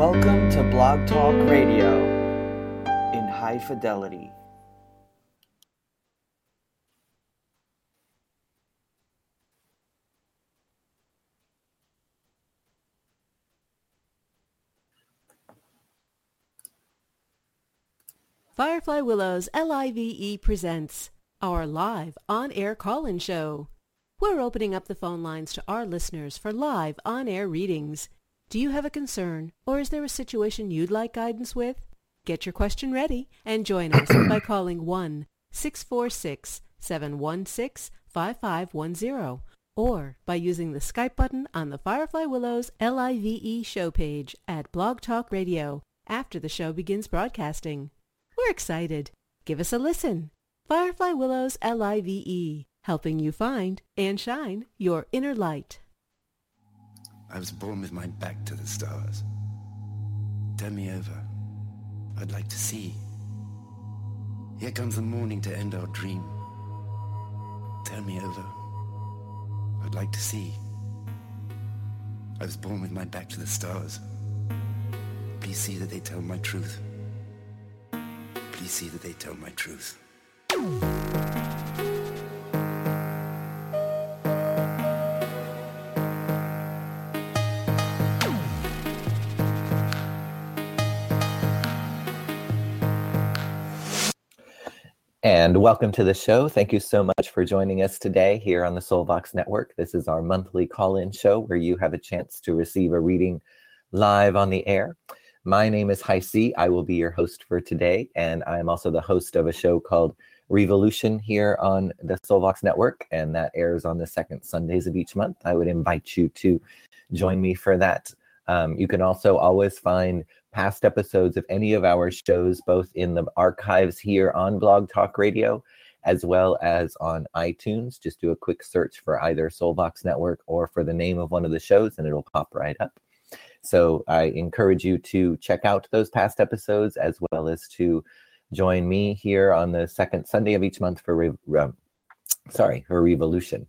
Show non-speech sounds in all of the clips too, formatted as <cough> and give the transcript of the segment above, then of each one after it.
Welcome to Blog Talk Radio in high fidelity. Firefly Willows LIVE presents our live on-air call-in show. We're opening up the phone lines to our listeners for live on-air readings. Do you have a concern or is there a situation you'd like guidance with? Get your question ready and join us by <clears throat> calling 1-646-716-5510 or by using the Skype button on the Firefly Willows LIVE show page at Blog Talk Radio after the show begins broadcasting. We're excited. Give us a listen. Firefly Willows LIVE, helping you find and shine your inner light. I was born with my back to the stars. Turn me over. I'd like to see. Here comes the morning to end our dream. Turn me over. I'd like to see. I was born with my back to the stars. Please see that they tell my truth. Please see that they tell my truth. And welcome to the show. Thank you so much for joining us today here on the SoulVox Network. This is our monthly call in show where you have a chance to receive a reading live on the air. My name is Heisi. I will be your host for today, and I am also the host of a show called Revolution here on the SoulVox Network, and that airs on the second Sundays of each month. I would invite you to join me for that. Um, you can also always find past episodes of any of our shows, both in the archives here on Blog Talk Radio, as well as on iTunes. Just do a quick search for either SoulVox Network or for the name of one of the shows, and it'll pop right up. So I encourage you to check out those past episodes as well as to join me here on the second Sunday of each month for Re- um, sorry for Revolution.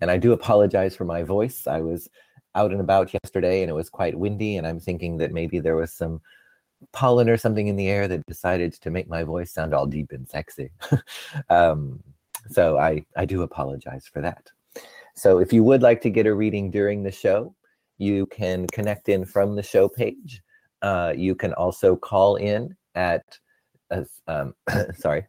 And I do apologize for my voice. I was out and about yesterday and it was quite windy and i'm thinking that maybe there was some pollen or something in the air that decided to make my voice sound all deep and sexy. <laughs> Um, so i i do apologize for that. So if you would like to get a reading during the show you can connect in from the show page. Uh, you can also call in at uh, um, <coughs> sorry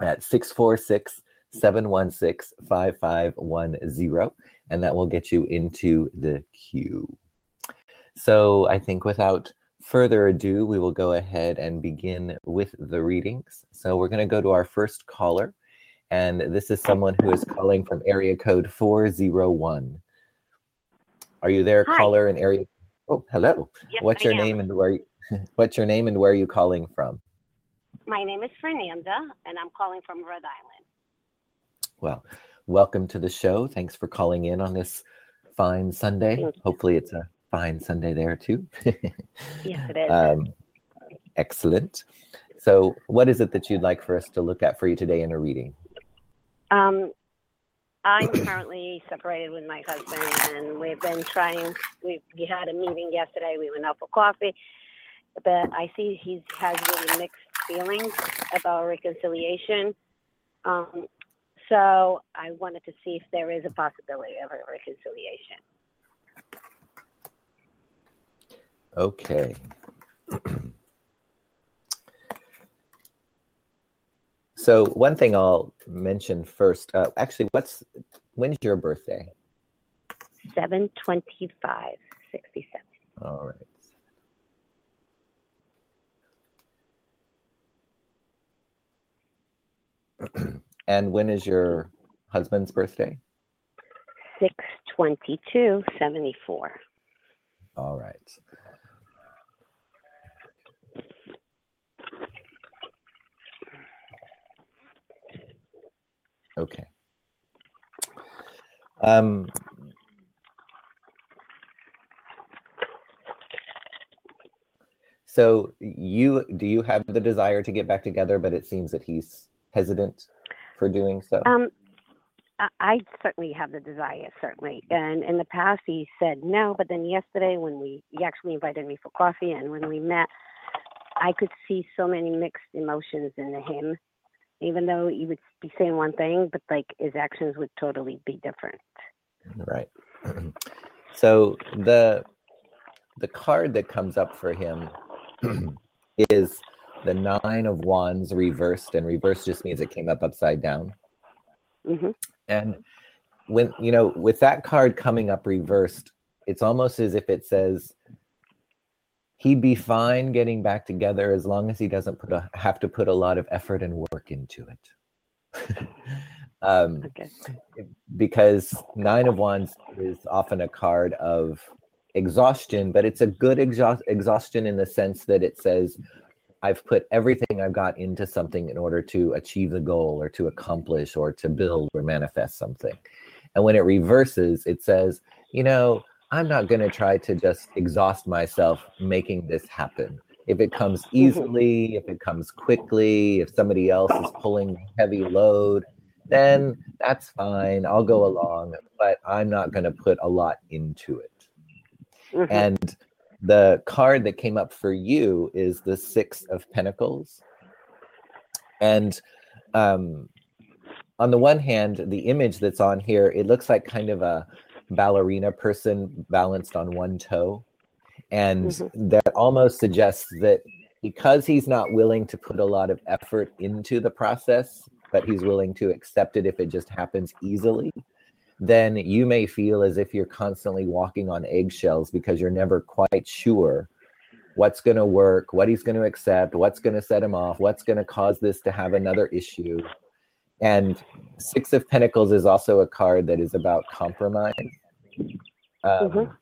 at 646 716 5510 and that will get you into the queue. So I think without further ado, we will go ahead and begin with the readings. So we're going to go to our first caller, and this is someone who is calling from area code 401. Are you there, Hi. caller in area? Oh, hello. Yes, What's I your am. name and where? You, <laughs> what's your name and where are you calling from? My name is Fernanda, and I'm calling from Rhode Island. Well, welcome to the show. Thanks for calling in on this fine Sunday. Hopefully, it's a fine Sunday there too. Yes, it <laughs> is. um, excellent. So, what is it that you'd like for us to look at for you today in a reading? Um, I'm currently separated with my husband, and we've been trying. We, we had a meeting yesterday. We went out for coffee, but I see he has really mixed feelings about reconciliation. Um, so I wanted to see if there is a possibility of a reconciliation. Okay. so, one thing I'll mention first. Uh, actually, what's when's your birthday? Seven twenty-five sixty-seven. All right. <clears throat> and when is your husband's birthday? Six twenty-two seventy-four. All right. Okay. Um, so you do you have the desire to get back together, but it seems that he's hesitant for doing so. Um, I, I certainly have the desire, certainly. And in the past, he said no, but then yesterday, when we he actually invited me for coffee, and when we met, I could see so many mixed emotions in him. Even though he would be saying one thing, but like his actions would totally be different. Right. <clears throat> so the the card that comes up for him <clears throat> is the nine of wands reversed and reversed just means it came up upside down. Hmm and when you know with that card coming up reversed it's almost as if it says he'd be fine getting back together as long as he doesn't put a, have to put a lot of effort and work into it. <laughs> Um, Okay. because nine of wands is often a card of exhaustion but it's a good exhaust- exhaustion in the sense that it says i've put everything i've got into something in order to achieve the goal or to accomplish or to build or manifest something and when it reverses it says you know i'm not going to try to just exhaust myself making this happen if it comes easily if it comes quickly if somebody else is pulling heavy load then that's fine. I'll go along, but I'm not going to put a lot into it. Mhm. And the card that came up for you is the Six of Pentacles. And um, on the one hand, the image that's on here, it looks like kind of a ballerina person balanced on one toe. And Mhm. that almost suggests that because he's not willing to put a lot of effort into the process, but he's willing to accept it if it just happens easily, then you may feel as if you're constantly walking on eggshells because you're never quite sure what's going to work, what he's going to accept, what's going to set him off, what's going to cause this to have another issue. And Six of Pentacles is also a card that is about compromise. Um, Mhm.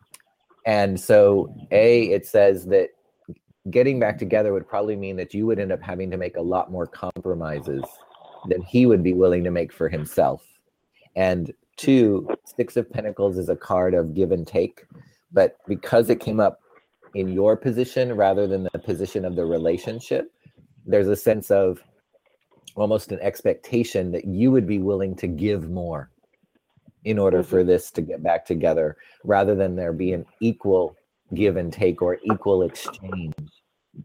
And so, A, it says that getting back together would probably mean that you would end up having to make a lot more compromises than he would be willing to make for himself. And two, Six of Pentacles is a card of give and take. But because it came up in your position rather than the position of the relationship, there's a sense of almost an expectation that you would be willing to give more in order for this to get back together rather than there be an equal give and take or equal exchange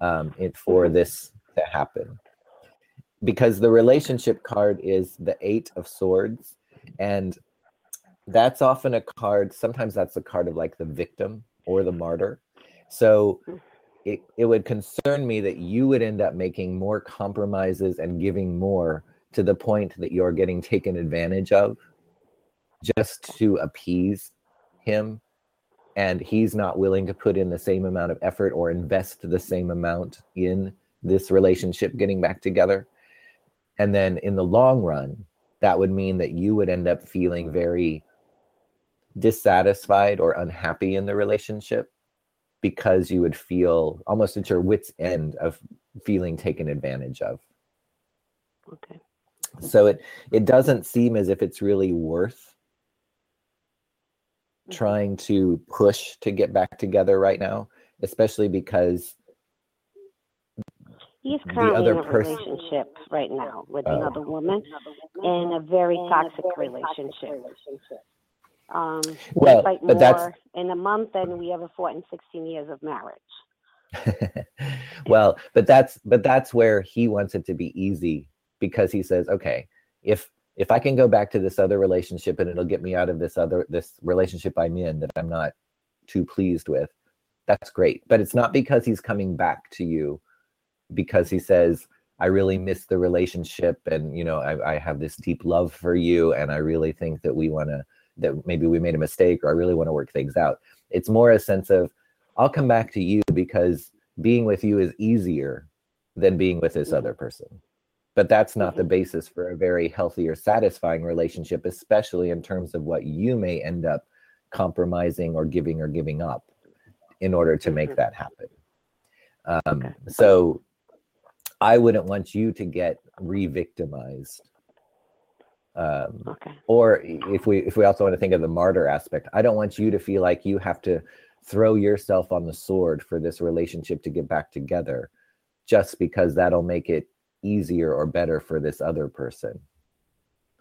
um, it, for this to happen because the relationship card is the eight of swords and that's often a card sometimes that's a card of like the victim or the martyr. So it, it would concern me that you would end up making more compromises and giving more to the point that you're getting taken advantage of just to appease him. And he's not willing to put in the same amount of effort or invest the same amount in this relationship getting back together. And then in the long run that would mean that you would end up feeling very dissatisfied or unhappy in the relationship because you would feel almost at your wits end of feeling taken advantage of Okay. so it it doesn't seem as if it's really worth Mhm. trying to push to get back together right now especially because He's The currently other in a pers- relationship right now with Oh. another woman in a very toxic relationship. Um, Well, we fight but that's- more in a month than we ever fought in 16 years of marriage. <laughs> well but that's but that's where he wants it to be easy because he says okay if if i can go back to this other relationship and it'll get me out of this other this relationship i'm in that i'm not too pleased with that's great but it's not because he's coming back to you because he says i really miss the relationship and you know i, I have this deep love for you and i really think that we want to that maybe we made a mistake or i really want to work things out. It's more a sense of i'll come back to you because being with you is easier than being with this other person. But that's not the basis for a very healthy or satisfying relationship especially in terms of what you may end up compromising or giving or giving up in order to make Mhm. that happen. Um, Okay. so i wouldn't want you to get re-victimized um, Okay. or if we if we also want to think of the martyr aspect i don't want you to feel like you have to throw yourself on the sword for this relationship to get back together just because that'll make it easier or better for this other person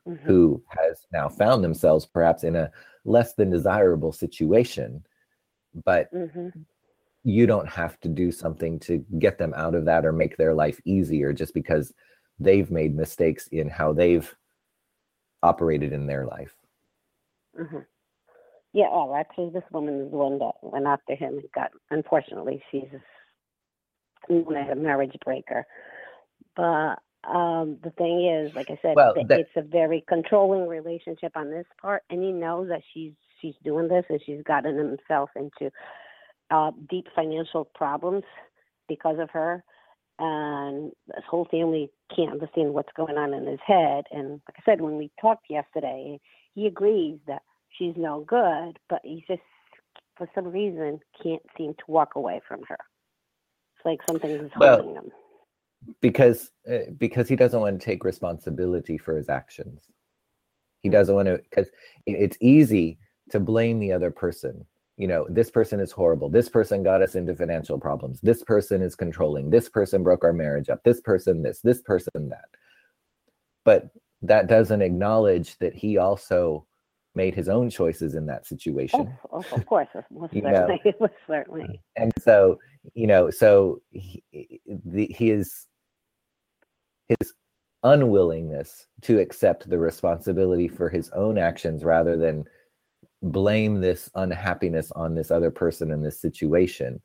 Mhm. who has now found themselves perhaps in a less than desirable situation but Mhm. you don't have to do something to get them out of that or make their life easier just because they've made mistakes in how they've operated in their life hmm Yeah, well, actually, this woman is the one that went after him and got. Unfortunately, she's known as a marriage breaker. But um, the thing is, like I said, Well, that- it's a very controlling relationship on this part, and he knows that she's she's doing this and she's gotten himself into uh, deep financial problems because of her. And his whole family can't understand what's going on in his head. And like I said, when we talked yesterday, he agrees that she's no good, but he just, for some reason, can't seem to walk away from her. It's like something is Well, holding him. because uh, because he doesn't want to take responsibility for his actions he doesn't want to because it's easy to blame the other person you know this person is horrible. This person got us into financial problems. This person is controlling. This person broke our marriage up. This person this this person that. But that doesn't acknowledge that he also made his own choices in that situation. Oh, of, of course, most know. <laughs> certainly, certainly. and so you know so he, the, his his unwillingness to accept the responsibility for his own actions rather than blame this unhappiness on this other person in this situation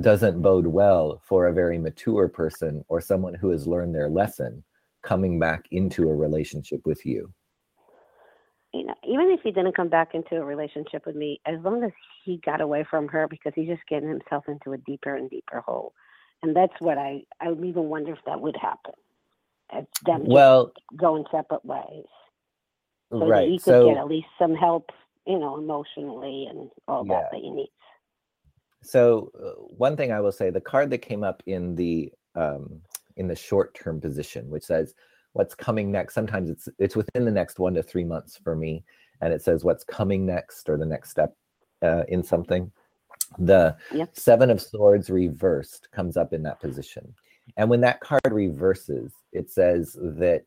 doesn't bode well for a very mature person or someone who has learned their lesson coming back into a relationship with you You know, even if he didn't come back into a relationship with me, as long as he got away from her, because he's just getting himself into a deeper and deeper hole, and that's what I I would even wonder if that would happen. Them well going separate ways. so that right he could so get at least some help, you know, emotionally and all Yeah. that that he needs. So uh, one thing I will say, the card that came up in the um, in the short term position, which says what's coming next. Sometimes it's it's within the next one to three months for me, and it says what's coming next or the next step uh, in something. The Yep. Seven of Swords reversed comes up in that position, and when that card reverses, it says that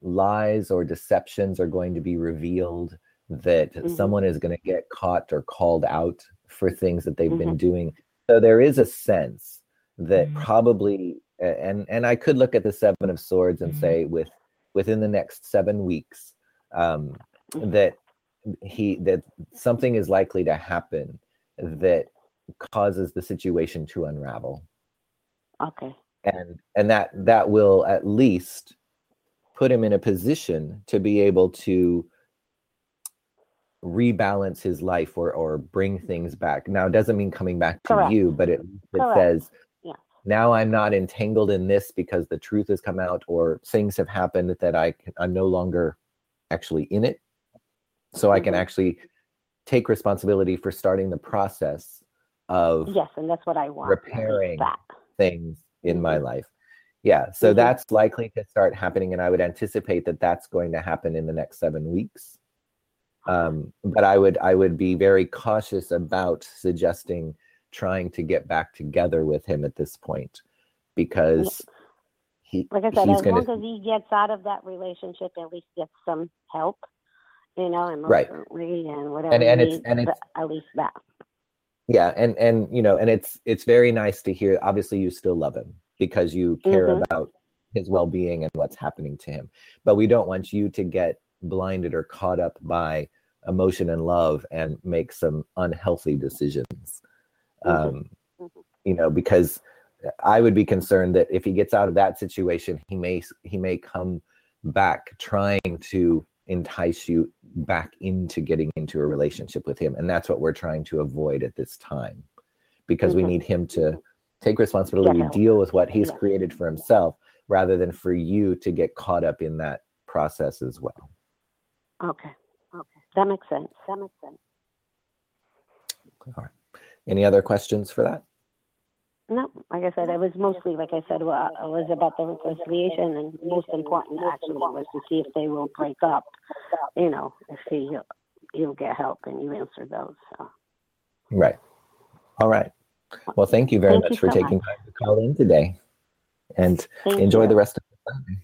lies or deceptions are going to be revealed that Mhm. someone is going to get caught or called out for things that they've been doing so there is a sense that Mhm. probably and and i could look at the seven of swords and Mhm. say with within the next seven weeks um Mhm. that he that something is likely to happen that causes the situation to unravel Okay. and and that that will at least put him in a position to be able to rebalance his life or or bring things back now it doesn't mean coming back to Correct. you but it, it Correct. says Yeah. now i'm not entangled in this because the truth has come out or things have happened that i can, i'm no longer actually in it so i can Mhm. actually take responsibility for starting the process of Yes, and that's what I want. repairing that. things in my Mhm. life. Yeah, so Mhm. that's likely to start happening, and I would anticipate that that's going to happen in the next seven weeks. Um, but I would I would be very cautious about suggesting trying to get back together with him at this point because he Like I said, as going long as he gets out of that relationship, at least gets some help, you know, Right. and whatever. And- and it's- needs, and it's- at least that. yeah and and you know and it's it's very nice to hear obviously you still love him because you care Mhm. about his well-being and what's happening to him but we don't want you to get blinded or caught up by emotion and love and make some unhealthy decisions Mhm. um Mhm. you know because i would be concerned that if he gets out of that situation he may he may come back trying to entice you back into getting into a relationship with him and that's what we're trying to avoid at this time because we Mhm. need him to take responsibility help. deal with what he's Yeah. created for himself rather than for you to get caught up in that process as well Okay. Okay. That makes sense. That makes sense. all right any other questions for that No, like I said, it was mostly, like I said, well, it uh, was about the reconciliation, and most important actually was to see if they will break up. You know, if he he'll get help, and you answered those. So. right all right well thank you very Thank much you for so taking much. time to call in today and Thank enjoy you. the rest of the Sunday.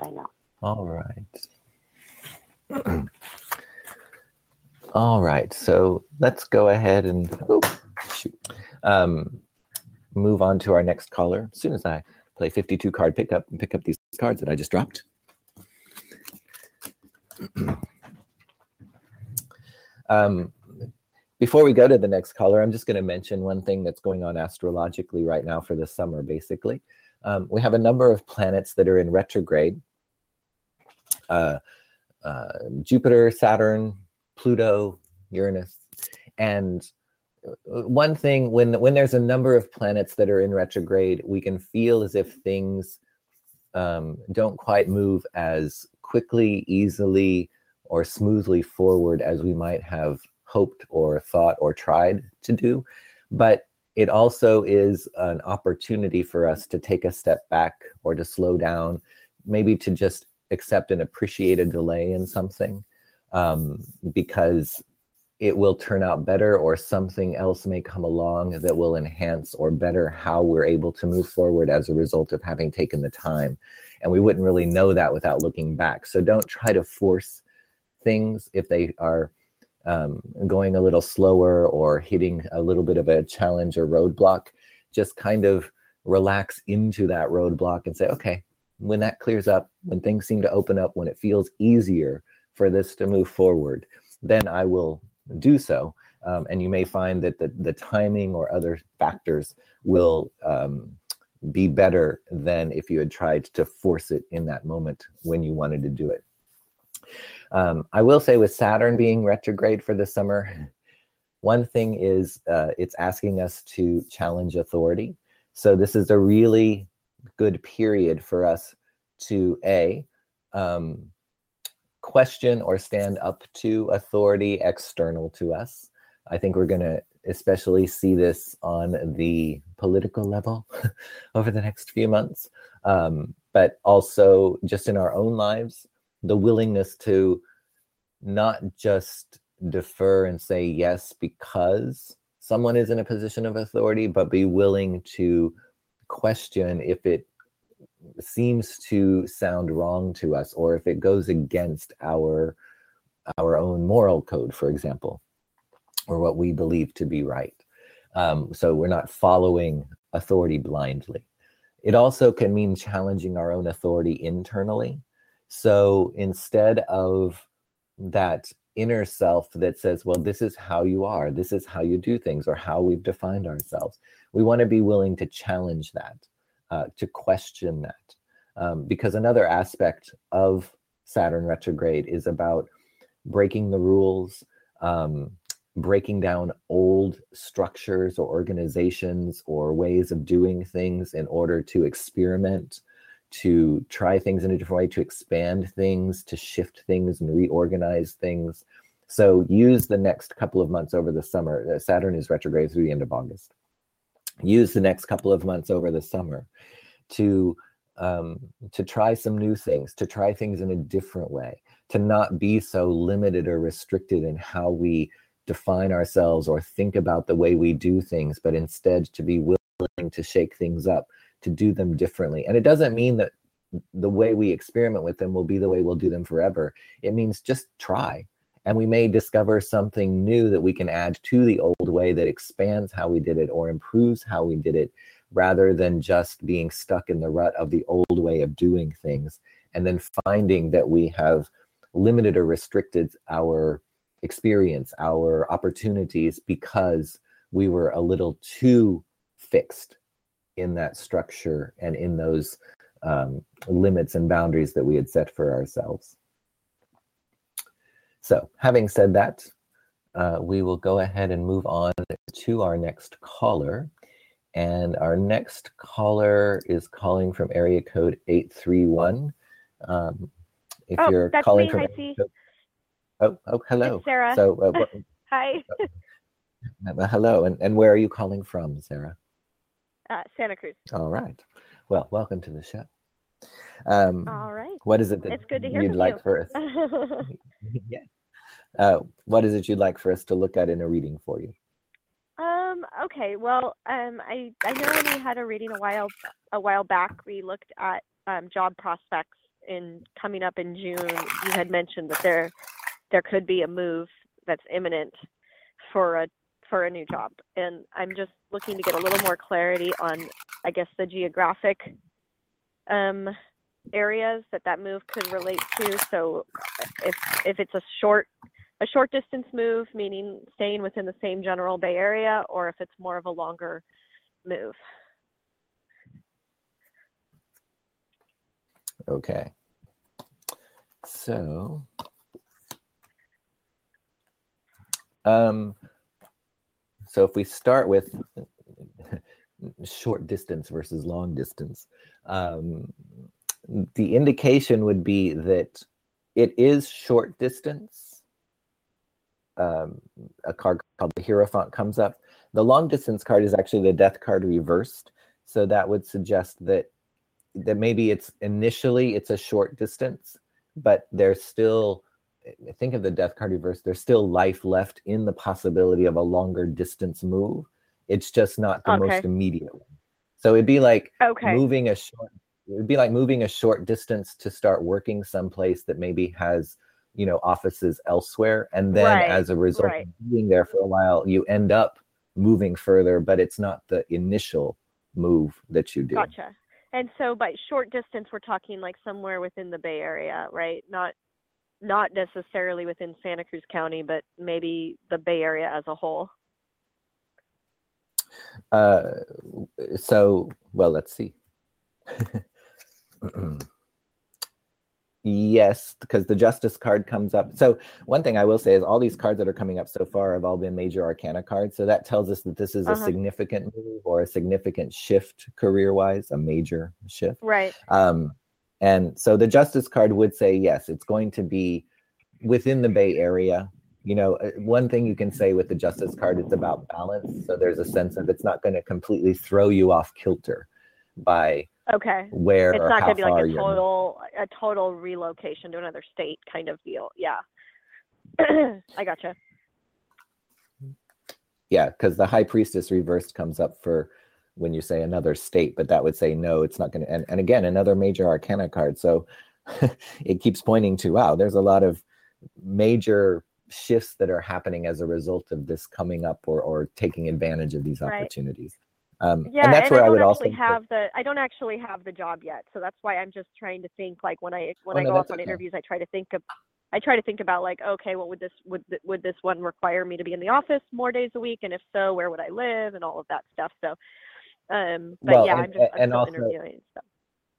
I know. All right. <clears throat> All right. So let's go ahead and oh, um, move on to our next caller. As soon as I play 52 card pickup and pick up these cards that I just dropped. <clears throat> um, before we go to the next caller, I'm just going to mention one thing that's going on astrologically right now for the summer, basically. Um, we have a number of planets that are in retrograde uh, uh, Jupiter, Saturn, Pluto, Uranus. And uh, one thing, when, when there's a number of planets that are in retrograde, we can feel as if things um, don't quite move as quickly, easily, or smoothly forward as we might have hoped or thought or tried to do. But it also is an opportunity for us to take a step back or to slow down, maybe to just accept and appreciate a delay in something um, because it will turn out better or something else may come along that will enhance or better how we're able to move forward as a result of having taken the time. And we wouldn't really know that without looking back. So don't try to force things if they are um, going a little slower or hitting a little bit of a challenge or roadblock. Just kind of relax into that roadblock and say, okay, when that clears up, when things seem to open up, when it feels easier for this to move forward, then I will do so. Um, and you may find that the, the timing or other factors will um, be better than if you had tried to force it in that moment when you wanted to do it. Um, I will say with Saturn being retrograde for the summer, one thing is uh, it's asking us to challenge authority. So this is a really good period for us to a um, question or stand up to authority external to us. I think we're going to especially see this on the political level <laughs> over the next few months, um, but also just in our own lives, the willingness to not just defer and say yes because someone is in a position of authority, but be willing to question if it seems to sound wrong to us or if it goes against our our own moral code for example or what we believe to be right. Um, so we're not following authority blindly. It also can mean challenging our own authority internally. So instead of that inner self that says well this is how you are. This is how you do things or how we've defined ourselves we want to be willing to challenge that uh, to question that. Um, because another aspect of Saturn retrograde is about breaking the rules, um, breaking down old structures or organizations or ways of doing things in order to experiment, to try things in a different way, to expand things, to shift things and reorganize things. So use the next couple of months over the summer. Saturn is retrograde through the end of August use the next couple of months over the summer to um, to try some new things, to try things in a different way, to not be so limited or restricted in how we define ourselves or think about the way we do things, but instead to be willing to shake things up, to do them differently. And it doesn't mean that the way we experiment with them will be the way we'll do them forever. It means just try and we may discover something new that we can add to the old way that expands how we did it or improves how we did it rather than just being stuck in the rut of the old way of doing things and then finding that we have limited or restricted our experience our opportunities because we were a little too fixed in that structure and in those um, limits and boundaries that we had set for ourselves so, having said that, uh, we will go ahead and move on to our next caller. And our next caller is calling from area code 831. Um, if oh, you're that's calling me. from. Hi, C. Oh, oh, hello. It's Sarah. So, uh, <laughs> what, Hi, <laughs> uh, hello. And, and where are you calling from, Sarah? uh, Santa Cruz. All right. Well, welcome to the show. Um, All right. what is it that It's good to hear you'd like you. for us? <laughs> yeah. Uh, what is it you'd like for us to look at in a reading for you? um. Okay. Well, um. I I know we had a reading a while a while back, we looked at um job prospects in coming up in June, you had mentioned that there there could be a move that's imminent for a for a new job, and I'm just looking to get a little more clarity on, I guess, the geographic um, areas that that move could relate to. So, if if it's a short a short distance move, meaning staying within the same general Bay Area, or if it's more of a longer move. Okay. So, um, so if we start with short distance versus long distance, um, the indication would be that it is short distance. Um, a card called the Hierophant comes up. The long distance card is actually the death card reversed. So that would suggest that that maybe it's initially it's a short distance, but there's still think of the death card reversed. There's still life left in the possibility of a longer distance move. It's just not the Okay. most immediate one. So it'd be like Okay. moving a short it would be like moving a short distance to start working someplace that maybe has you know offices elsewhere and then Right, as a result right. of being there for a while you end up moving further but it's not the initial move that you do Gotcha. And so by short distance, we're talking like somewhere within the Bay Area, right? Not not necessarily within Santa Cruz County, but maybe the Bay Area as a whole. uh so well let's see <clears throat> yes because the justice card comes up. So one thing i will say is all these cards that are coming up so far have all been major arcana cards. So that tells us that this is a Uh-huh. significant move or a significant shift career wise a major shift. Right. um, and so the justice card would say yes it's going to be within the bay area. You know uh, one thing you can say with the justice card it's about balance. So there's a sense of it's not going to completely throw you off kilter by Okay. where It's not going to be like a total a total relocation to another state kind of deal. Yeah. <clears throat> I gotcha. yeah because the high priestess reversed comes up for when you say another state but that would say no it's not going to and, and again another major arcana card so <laughs> it keeps pointing to wow there's a lot of major shifts that are happening as a result of this coming up or or taking advantage of these Right. opportunities um Yeah, and that's where I i, don't would also actually have the I don't actually have the job yet, so that's why I'm just trying to think like when I when Oh, I no, go off on okay. interviews, I try to think of I try to think about like okay, what would this would would this one require me to be in the office more days a week, and if so, where would I live, and all of that stuff. So, um, but Well, yeah, and- I'm just I'm and also- interviewing and stuff.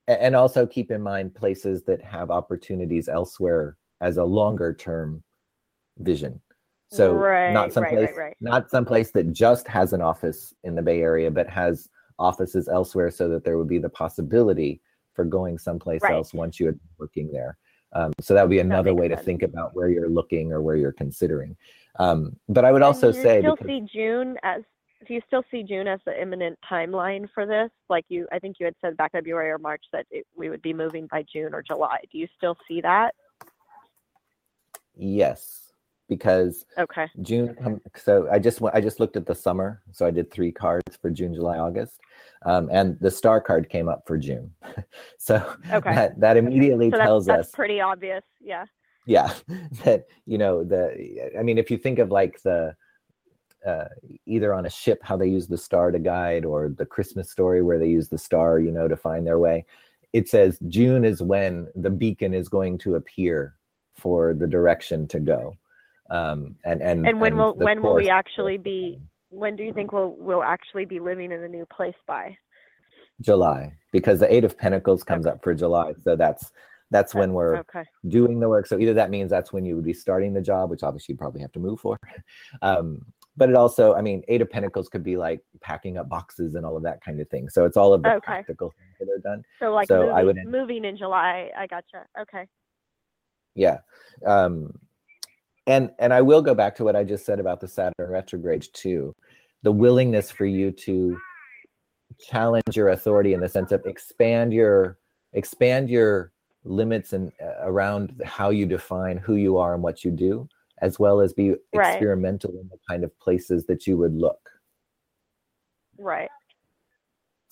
And also keep in mind places that have opportunities elsewhere as a longer term vision so Right, not someplace right, right. not someplace that just has an office in the bay area but has offices elsewhere so that there would be the possibility for going someplace else once you had been working there um, so that would be another way to think about where you're looking or where you're considering um, but i would And also you say still because- see June as do you still see June as the imminent timeline for this? Like you, I think you had said back February or March that it, we would be moving by June or July. Do you still see that? yes because Okay. June. come- So I just I just looked at the summer. So I did three cards for June, July, August, um, and the star card came up for June. <laughs> so Okay. that that immediately So that's, tells that's us, pretty obvious. Yeah. yeah, <laughs> that you know the. I mean, if you think of like the. Uh, either on a ship, how they use the star to guide, or the Christmas story where they use the star, you know, to find their way. It says June is when the beacon is going to appear for the direction to go. Um, and and And when will the when will we actually be? When do you think we'll we'll actually be living in a new place by? July because the eight of pentacles comes up for July. So that's that's when we're Okay. doing the work. So either that means that's when you would be starting the job, which obviously you probably have to move for. <laughs> Um, but it also, I mean, eight of pentacles could be like packing up boxes and all of that kind of thing. So it's all of the Okay. practical things that are done. So like So moving, I would- moving in July. I gotcha. Okay. Yeah. Um, and and I will go back to what I just said about the Saturn retrograde too. The willingness for you to challenge your authority in the sense of expand your expand your limits and uh, around how you define who you are and what you do as well as be Right. experimental in the kind of places that you would look Right.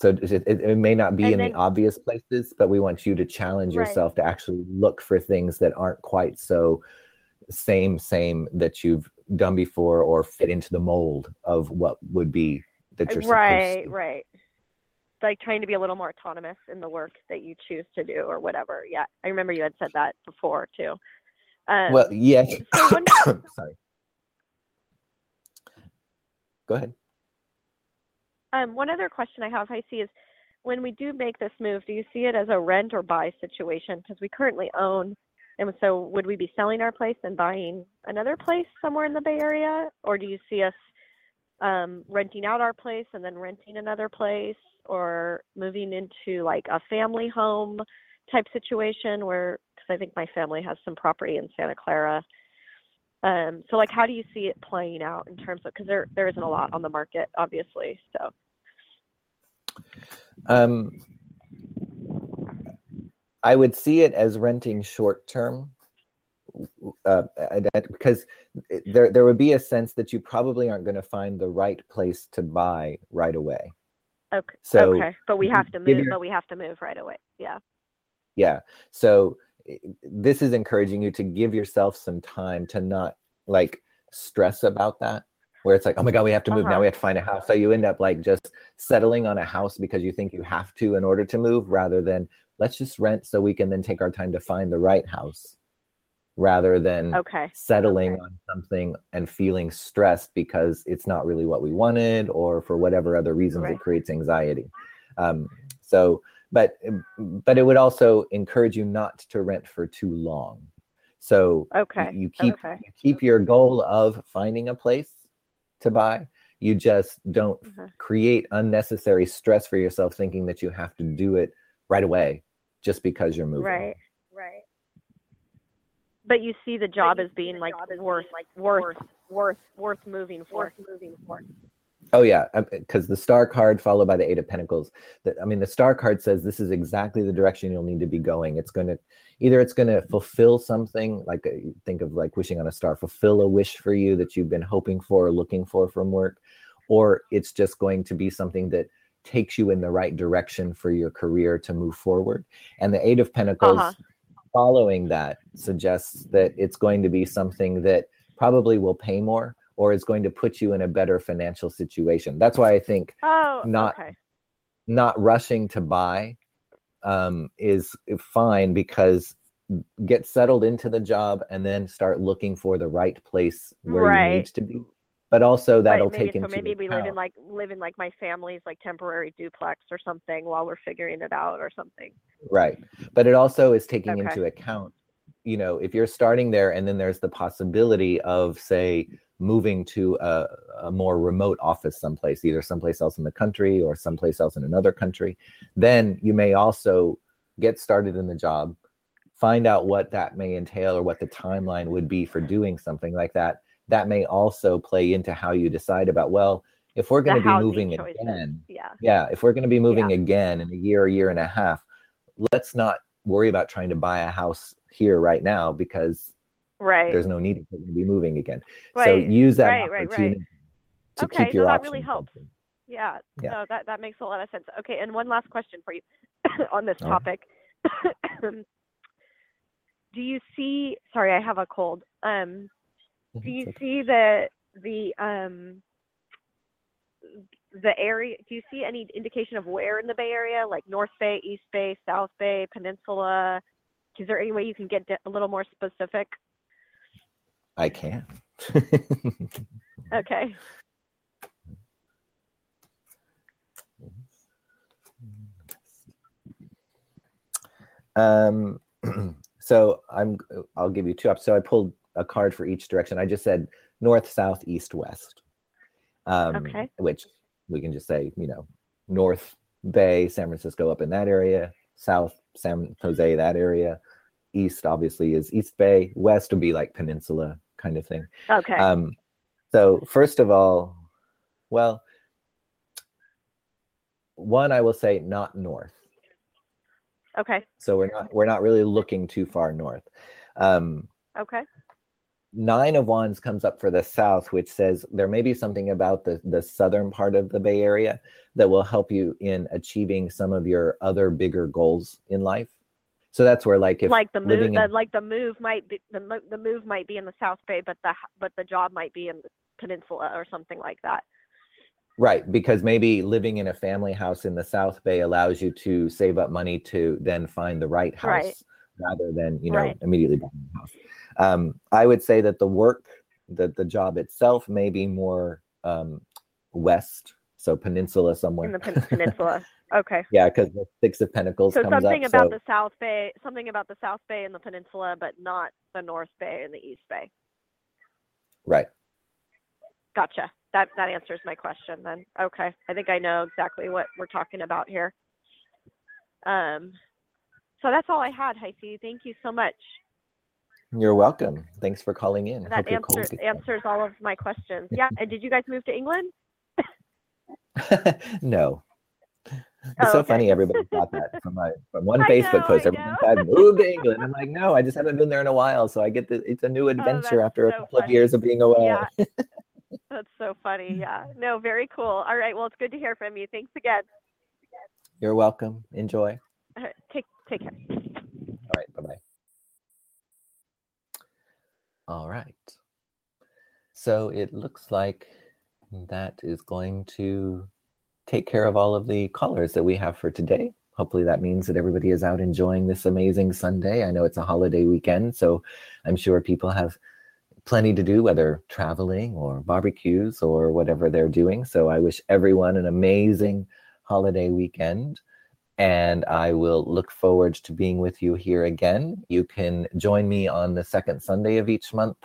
So it, it, may not be And in then- the obvious places, but we want you to challenge Right. yourself to actually look for things that aren't quite so same same that you've done before or fit into the mold of what would be that you're right supposed to. right like trying to be a little more autonomous in the work that you choose to do or whatever yeah i remember you had said that before too um, Well, yes. so when- <coughs> Sorry. Go ahead. um, one other question i have i see is when we do make this move do you see it as a rent or buy situation because we currently own and so would we be selling our place and buying another place somewhere in the bay area? Or do you see us um, renting out our place and then renting another place? Or moving into like a family home type situation where because i think my family has some property in santa clara. Um, so like how do you see it playing out in terms of because there there isn't a lot on the market obviously so. Um, I would see it as renting short term, uh, because there there would be a sense that you probably aren't going to find the right place to buy right away. okay So okay but we have to move your- but we have to move right away yeah Yeah. So this is encouraging you to give yourself some time to not like stress about that. Where it's like, oh my God, we have to move now. Uh-huh. We have to find a house. So you end up like just settling on a house because you think you have to in order to move, rather than let's just rent so we can then take our time to find the right house, rather than okay settling okay. on something and feeling stressed because it's not really what we wanted or for whatever other reasons Right. it creates anxiety um, so but but it would also encourage you not to rent for too long so okay you keep okay. you keep your goal of finding a place to buy you just don't Mhm. create unnecessary stress for yourself thinking that you have to do it right away just because you're moving Right, right. But you see the job as being like worth, worth, worth, worth moving for. moving for. Oh yeah, because the star card followed by the eight of pentacles. That I mean, the star card says this is exactly the direction you'll need to be going. It's going to either it's going to fulfill something like uh, you think of like wishing on a star, fulfill a wish for you that you've been hoping for or looking for from work, or it's just going to be something that takes you in the right direction for your career to move forward. And the eight of pentacles Uh-huh. following that suggests that it's going to be something that probably will pay more or is going to put you in a better financial situation. That's why I think Oh, Not- okay. not rushing to buy um, is fine because get settled into the job and then start looking for the right place where you need to be. But also that'll right, maybe, take so into maybe we live in like live in like my family's like temporary duplex or something while we're figuring it out or something. Right. But it also is taking Okay. into account, you know, if you're starting there and then there's the possibility of, say, moving to a, a more remote office someplace, either someplace else in the country or someplace else in another country, then you may also get started in the job, find out what that may entail or what the timeline would be for doing something like that. That may also play into how you decide about, well, if we're going to be moving choices. again, Yeah. yeah if we're going to be moving again in a year a year and a half let's not worry about trying to buy a house here right now because Right. there's no need if we're going to be moving again right. so use that right, right, right. to Okay, keep your no, that really helps. open. Yeah. Yeah. No, that that makes a lot of sense. Okay, and one last question for you <coughs> on this right. topic. <coughs> do you see sorry, I have a cold. Um do you okay. see the the um the area do you see any indication of where in the bay area like north bay east bay south bay peninsula is there any way you can get a little more specific i can. Okay. Um <clears throat> so i'm i'll give you two up so i pulled a card for each direction. I just said north south east west. Um Okay. which we can just say you know north bay san francisco up in that area south san jose that area. East obviously is east bay. West would be like peninsula kind of thing. Okay. Um so first of all well one i will say not north. Okay. So we're not we're not really looking too far north. Um okay. nine of wands comes up for the south which says there may be something about the the southern part of the bay area that will help you in achieving some of your other bigger goals in life so that's where like if like the move, living the, like the move might be the the move might be in the South Bay, but the but the job might be in the peninsula or something like that. Right, because maybe living in a family house in the South Bay allows you to save up money to then find the right house Right. rather than you know Right. immediately buying a house. Um, I would say that the work, the the job itself, may be more um, west, so peninsula somewhere. in the pen- peninsula. <laughs> Okay. yeah, because the Six of Pentacles So something up. about so the South Bay, something about the South Bay and the peninsula, but not the North Bay and the East Bay. right, Gotcha. That that answers my question then. Okay. I think I know exactly what we're talking about here. Um so that's all I had, Heisey. Thank you so much. you're welcome. Thanks for calling in. That answers answers all of my questions. Yeah. <laughs> And did you guys move to England? <laughs> no. It's Oh, so okay. funny. Everybody got that <laughs> from my from one Facebook know, post. I Everyone said, "Move to England." I'm like, no, I just haven't been there in a while, so I get the. It's a new oh, adventure Oh, after a so couple of years of being away. Yeah. <laughs> That's so funny. <laughs> Yeah. No, very cool. All right. Well, it's good to hear from you. Thanks again. You're welcome. Enjoy. All right, Take take care. All right. Bye bye. All right. So it looks like that is going to take care of all of the callers that we have for today. Hopefully that means that everybody is out enjoying this amazing Sunday. I know it's a holiday weekend, so I'm sure people have plenty to do, whether traveling or barbecues or whatever they're doing. So I wish everyone an amazing holiday weekend. And I will look forward to being with you here again. You can join me on the second Sunday of each month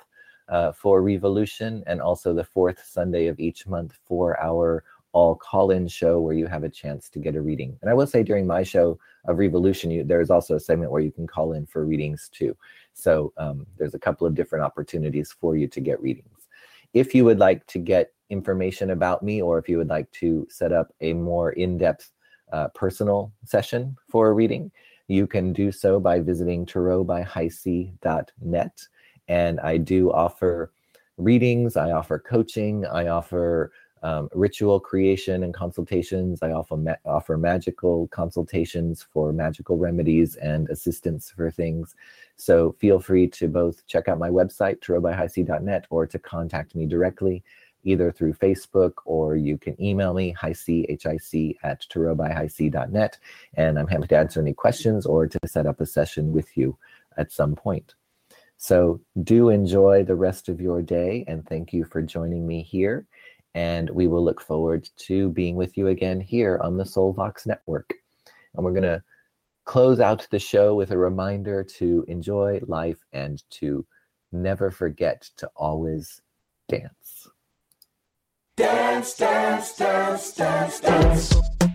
uh, for Revolution and also the fourth Sunday of each month for our all call in show where you have a chance to get a reading. And I will say during my show of Revolution, you, there's also a segment where you can call in for readings too. So um, there's a couple of different opportunities for you to get readings. If you would like to get information about me or if you would like to set up a more in depth uh, personal session for a reading, you can do so by visiting tarotbyheisey.net. And I do offer readings, I offer coaching, I offer um, ritual creation and consultations. I offer, ma- offer magical consultations for magical remedies and assistance for things. So feel free to both check out my website, tarotbyheisey.net, or to contact me directly, either through Facebook or you can email me, hic, H-I-C, at tarotbyheisey.net. And I'm happy to answer any questions or to set up a session with you at some point. So do enjoy the rest of your day and thank you for joining me here. And we will look forward to being with you again here on the SoulVox Network. And we're going to close out the show with a reminder to enjoy life and to never forget to always dance. Dance, dance, dance, dance, dance.